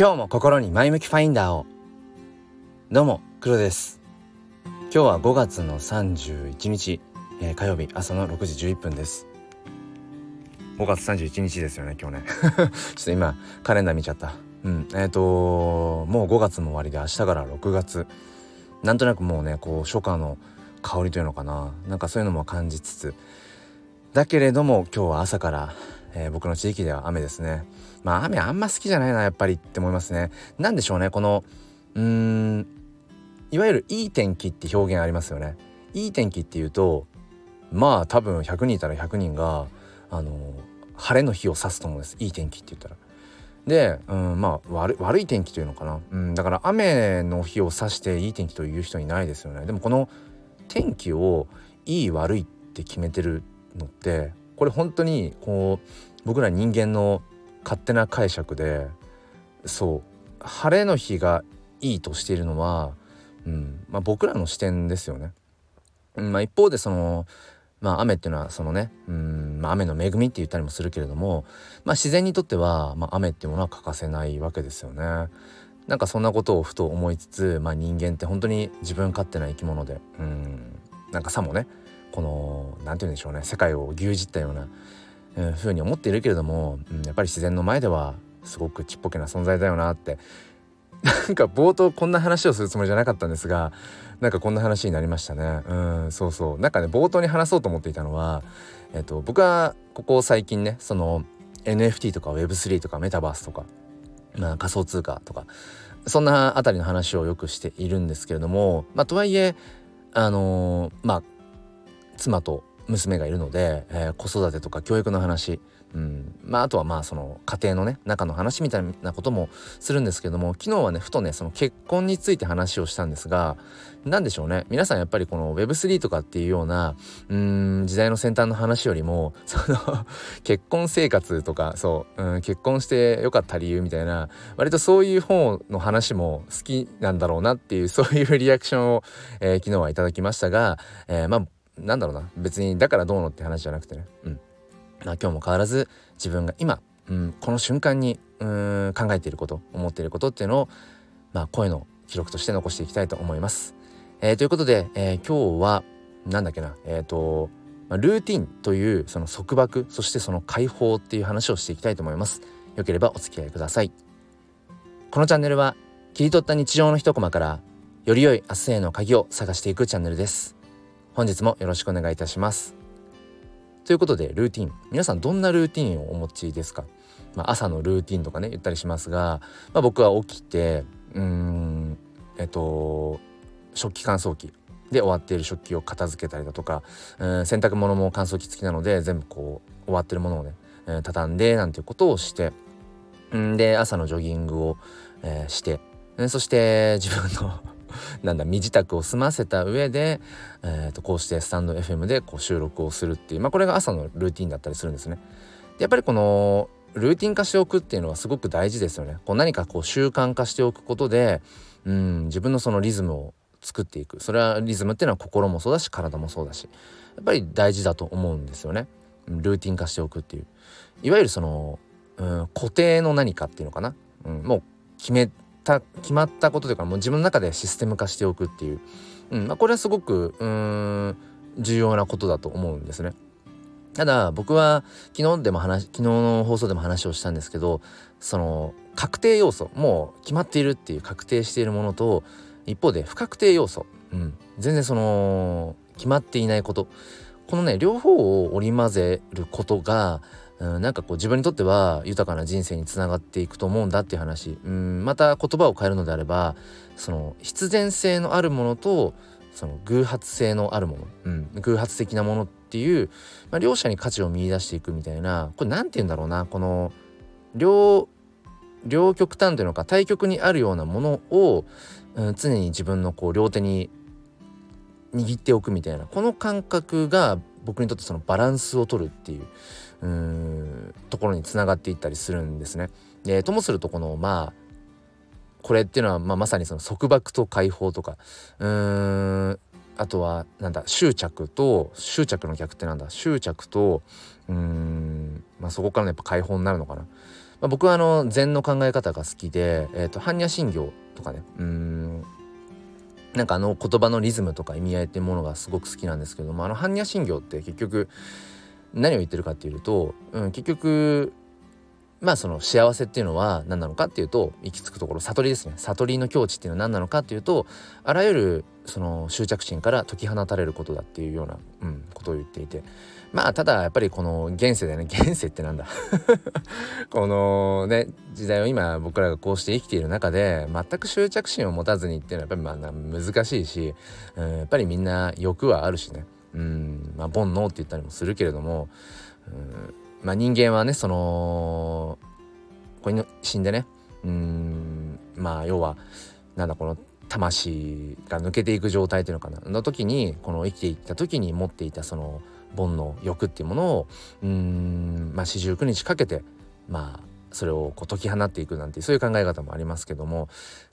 今日も心に前向きファインダーを。どうも黒です。今日は5月の31日、えー、火曜日朝の6時11分です。5月31日ですよね今日ね。ちょっと今カレンダー見ちゃった。うんえっ、ー、ともう5月も終わりで明日から6月。なんとなくもうねこう初夏の香りというのかな。なんかそういうのも感じつつ。だけれども今日は朝から、えー、僕の地域では雨ですねまあ雨あんま好きじゃないなやっぱりって思いますね。何でしょうねこのうーんいわゆるいい天気って表現ありますよね。いい天気っていうとまあ多分100人いたら100人があの晴れの日を指すと思うんです。いい天気って言ったら。で、うん、まあ悪悪い天気というのかな、うん、だから雨の日を指していい天気という人いないですよね。でもこの天気をいい悪いって決めてるのってこれ本当にこう僕ら人間の勝手な解釈でそう晴れの日がいいとしているのは、うんまあ、僕らの視点ですよね。まあ、一方でそのまあ雨っていうのはそのねうん、まあ、雨の恵みって言ったりもするけれども、まあ、自然にとっては、まあ、雨っていうものは欠かせないわけですよね。なんかそんなことをふと思いつつ、まあ、人間って本当に自分勝手な生き物でうんなんかさもねこの何て言うんでしょうね世界を牛耳ったような、ふうに思っているけれども、うん、やっぱり自然の前ではすごくちっぽけな存在だよなって。なんか冒頭こんな話をするつもりじゃなかったんですがなんかこんな話になりましたね。うんそうそう。なんかね冒頭に話そうと思っていたのはえっと僕はここ最近ねその NFT とか Web3 とかメタバースとか、まあ、仮想通貨とかそんなあたりの話をよくしているんですけれどもまあとはいえあのー、まあ妻と娘がいるので、えー、子育てとか教育の話、うん。まあ、あとはまあその家庭のね中の話みたいなこともするんですけども昨日はねふとねその結婚について話をしたんですが何でしょうね。皆さんやっぱりこの Web3 とかっていうようなうん時代の先端の話よりもその 結婚生活とかそう、うん、結婚してよかった理由みたいな割とそういう方の話も好きなんだろうなっていうそういうリアクションを、えー、昨日はいただきましたが、えー、まあなんだろうな別にだからどうのって話じゃなくてね、うんまあ、今日も変わらず自分が今、うん、この瞬間にうん考えていること思っていることっていうのを、まあ、声の記録として残していきたいと思います。えー、ということで、えー、今日はなんだっけなえっ、ー、と、ま、ルーティンというその束縛そしてその解放っていう話をしていきたいと思います。よければお付き合いください。このチャンネルは切り取った日常の一コマからより良い明日への鍵を探していくチャンネルです。本日もよろしくお願いいたします。ということでルーティン。皆さんどんなルーティンをお持ちですか、まあ、朝のルーティンとかね言ったりしますが、まあ、僕は起きてうんえっと食器乾燥機で終わっている食器を片付けたりだとかうん洗濯物も乾燥機付きなので全部こう終わってるものをね、え、畳んでなんていうことをしてんで朝のジョギングを、えー、してそして自分のなんだ身支度を済ませた上で、えー、とこうしてスタンド FM でこう収録をするっていう、まあ、これが朝のルーティンだったりするんですね。やっぱりこのルーティン化しておくっていうのはすごく大事ですよね。こう何かこう習慣化しておくことで、うん、自分のそのリズムを作っていくそれはリズムっていうのは心もそうだし体もそうだしやっぱり大事だと思うんですよね。ルーティン化しておくっていういわゆるその、うん、固定の何かっていうのかな、うん、もう決めた決まったことというかもう自分の中でシステム化しておくっていう、うんまあ、これはすごくうん重要なことだと思うんですね。ただ僕は昨日でも話昨日の放送でも話をしたんですけどその確定要素もう決まっているっていう確定しているものと一方で不確定要素、うん、全然その決まっていないこと。このね両方を織り交ぜることがうん、なんかこう自分にとっては豊かな人生につながっていくと思うんだっていう話、うん、また言葉を変えるのであればその必然性のあるものとその偶発性のあるもの、うん、偶発的なものっていう、まあ、両者に価値を見いだしていくみたいなこれ何て言うんだろうなこの両両極端というのか対極にあるようなものを、うん、常に自分のこう両手に握っておくみたいなこの感覚が僕にとってそのバランスを取るっていう。ところにつながっていったりするんですね。でともするとこのまあこれっていうのは、まあ、まさにその束縛と解放とかうーんあとはなんだ執着と執着の逆ってなんだ執着とうーん、まあ、そこからのやっぱ解放になるのかな。まあ、僕はあの禅の考え方が好きで、えーと、般若心経とかねうんなんかあの言葉のリズムとか意味合いっていうものがすごく好きなんですけどもあの般若心経って結局何を言ってるかっていうと、うん、結局まあその幸せっていうのは何なのかっていうと行き着くところ悟りですね。悟りの境地っていうのは何なのかっていうとあらゆるその執着心から解き放たれることだっていうような、うん、ことを言っていて。まあただやっぱりこの現世だよね。現世ってなんだ？このね時代を今僕らがこうして生きている中で全く執着心を持たずにっていうのはやっぱりまあ難しいし、うん、やっぱりみんな欲はあるしね。うん。まあ煩悩って言ったりもするけれども、うんまあ、人間はねそのこれの死んでねうんまあ要はなんだこの魂が抜けていく状態っていうのかな。の時にこの生きていった時に持っていたその煩悩欲っていうものをまあ四十九日かけてまあそれをこう解き放っていくなんてそういう考え方もありますけども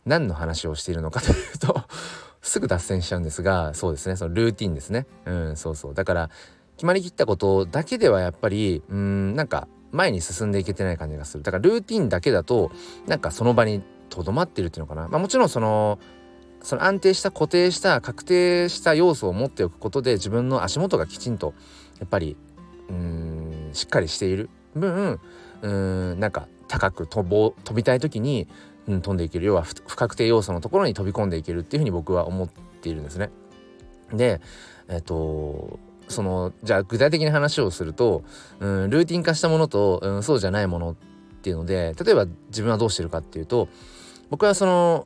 何の話をしているのかというと すぐ脱線しちゃうんですがそうですね。そのルーティンですね。うんそうそう。だから決まりきったことだけではやっぱりうんなんか前に進んでいけてない感じがする。だからルーティンだけだとなんかその場にとどまってるっていうのかな、まあ、もちろんそのその安定した固定した確定した要素を持っておくことで自分の足元がきちんとやっぱりうんしっかりしている分うんなんか高く飛ぼ飛びたい時に、うん、飛んでいける要は不確定要素のところに飛び込んでいけるっていうふうに僕は思っているんですね。でえっとそのじゃあ具体的な話をすると、うん、ルーティン化したものと、うん、そうじゃないものっていうので例えば自分はどうしてるかっていうと僕はその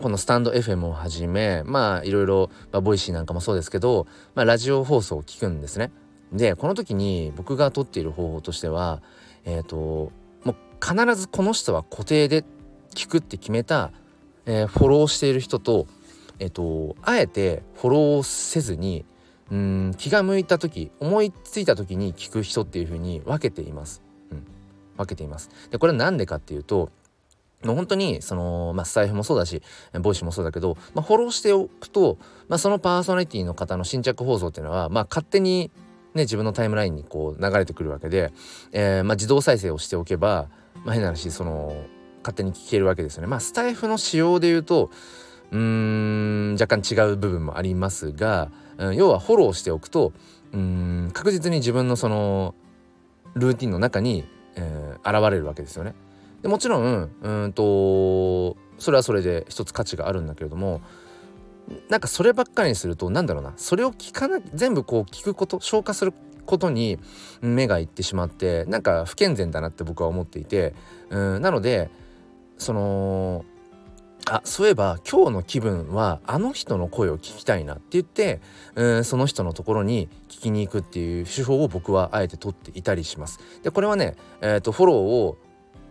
このスタンド FM をはじめまあいろいろ、まあ、ボイシーなんかもそうですけど、まあ、ラジオ放送を聞くんですね。でこの時に僕がとっている方法としてはえっ、ー、ともう必ずこの人は固定で聞くって決めた、えー、フォローしている人とえっ、ー、とあえてフォローせずにうん気が向いた時思いついた時に聞く人っていう風に分けています。うん、分けています。でこれは何でかっていうともう本当にその、まあ、スタイフもそうだしボイシーもそうだけど、まあ、フォローしておくと、まあ、そのパーソナリティの方の新着放送っていうのは、まあ、勝手に、ね、自分のタイムラインにこう流れてくるわけで、えーまあ、自動再生をしておけば、まあ、変な話その勝手に聞けるわけですよね。まあ、スタイフの仕様で言うとうーん若干違う部分もありますが、うん、要はフォローしておくとうん確実に自分のそのルーティンの中に、えー、現れるわけですよね。でもちろんうんとそれはそれで一つ価値があるんだけれどもなんかそればっかりにするとなんだろうなそれを聞かな全部こう聞くこと消化することに目がいってしまってなんか不健全だなって僕は思っていてうんなのでそのあそういえば今日の気分はあの人の声を聞きたいなって言ってうんその人のところに聞きに行くっていう手法を僕はあえて取っていたりします。でこれはね、えーと、フォローを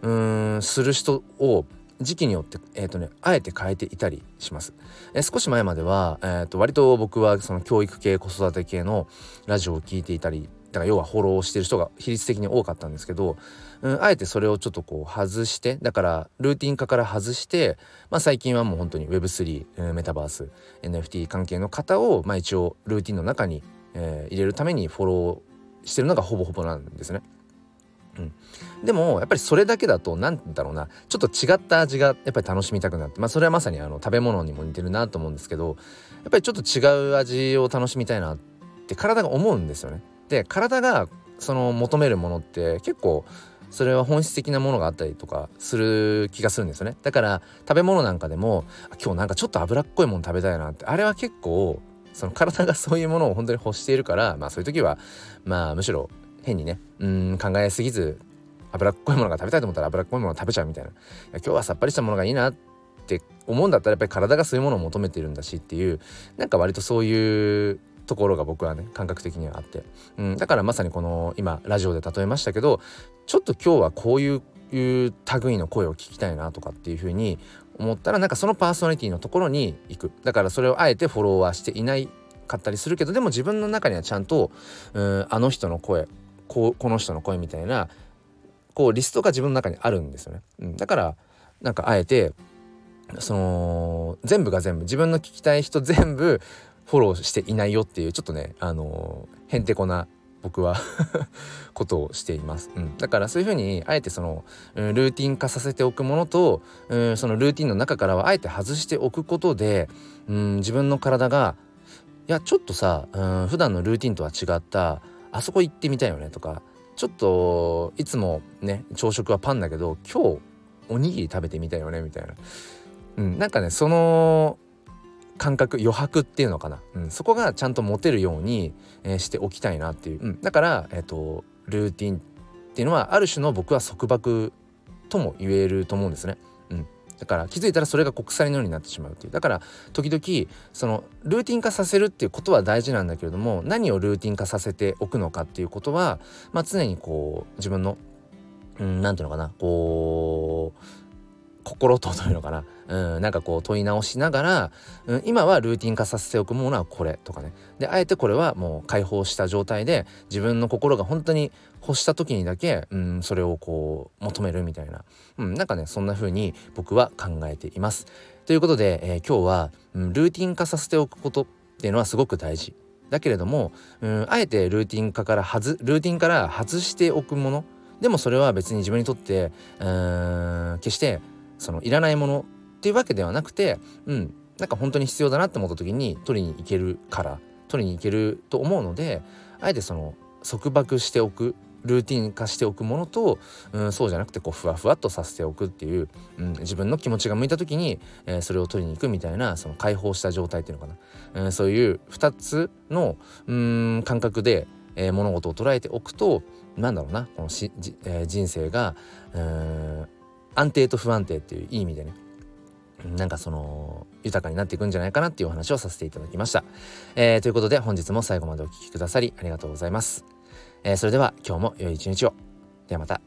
うんする人を時期によって、えーとね、あえて変えていたりします。えー、少し前までは、えーと、割と僕はその教育系子育て系のラジオを聞いていたりだから要はフォローしてる人が比率的に多かったんですけど、うん、あえてそれをちょっとこう外してだからルーティン化から外して、まあ、最近はもう本当に Web3 メタバース NFT 関係の方を、まあ、一応ルーティンの中に、えー、入れるためにフォローしてるのがほぼほぼなんですね。うん、でもやっぱりそれだけだと何だろうなちょっと違った味がやっぱり楽しみたくなってまあそれはまさにあの食べ物にも似てるなと思うんですけどやっぱりちょっと違う味を楽しみたいなって体が思うんですよね。で体がその求めるものって結構それは本質的なものがあったりとかする気がするんですよねだから食べ物なんかでも今日なんかちょっと脂っこいもの食べたいなってあれは結構その体がそういうものを本当に欲しているからまあそういう時はまあむしろ変にねうん考えすぎず脂っこいものが食べたいと思ったら脂っこいものを食べちゃうみたいな。今日はさっぱりしたものがいいなって思うんだったらやっぱり体がそういうものを求めてるんだしっていうなんか割とそういうところが僕はね感覚的にはあって、うん、だからまさにこの今ラジオで例えましたけどちょっと今日はこういういう類の声を聞きたいなとかっていうふうに思ったらなんかそのパーソナリティのところに行く。だからそれをあえてフォローはしていないかったりするけどでも自分の中にはちゃんとうんあの人の声こうこの人の声みたいなこうリストが自分の中にあるんですよね、うん、だからなんかあえてその全部が全部自分の聞きたい人全部フォローしていないよっていうちょっとねあのへんてこな僕は ことをしています、うん、だからそういうふうにあえてその、うん、ルーティン化させておくものと、うん、そのルーティンの中からはあえて外しておくことで、うん、自分の体がいやちょっとさ、うん、普段のルーティンとは違ったあそこ行ってみたいよねとかちょっといつもね朝食はパンだけど今日おにぎり食べてみたいよねみたいな、うん、なんかねその感覚余白っていうのかな、うん、そこがちゃんと持てるように、えー、しておきたいなっていう、うん、だから、えーと、ルーティンっていうのはある種の僕は束縛とも言えると思うんですね。だから気づいたらそれが国際のようになってしまうっていう。だから時々そのルーティン化させるっていうことは大事なんだけれども何をルーティン化させておくのかっていうことは、まあ、常にこう自分の何、うん、て言うのかなこう心とというのかな、うん、なんかこう問い直しながら、うん、今はルーティン化させておくものはこれとかね。であえてこれはもう解放した状態で自分の心が本当に欲した時にだけ、うん、それをこう求めるみたいな、うん、なんかねそんな風に僕は考えています。ということで、えー、今日は、うん、ルーティン化させておくことっていうのはすごく大事。だけれども、うん、あえてルーティン化から外ルーティンから外しておくものでもそれは別に自分にとってうん決してそのいらないものっていうわけではなくてうんなんか本当に必要だなって思った時に取りに行けるから取りに行けると思うのであえてその束縛しておくルーティン化しておくものと、うん、そうじゃなくてこうふわふわっとさせておくっていう、うん、自分の気持ちが向いた時に、えー、それを取りに行くみたいなその解放した状態っていうのかな、うん、そういう2つのうん感覚で、えー、物事を捉えておくとなんだろうなこのし、えー、人生がうん安定と不安定っていういい意味でねなんかその豊かになっていくんじゃないかなっていうお話をさせていただきました、えー、ということで本日も最後までお聴きくださりありがとうございます、えー、それでは今日も良い一日を。ではまた。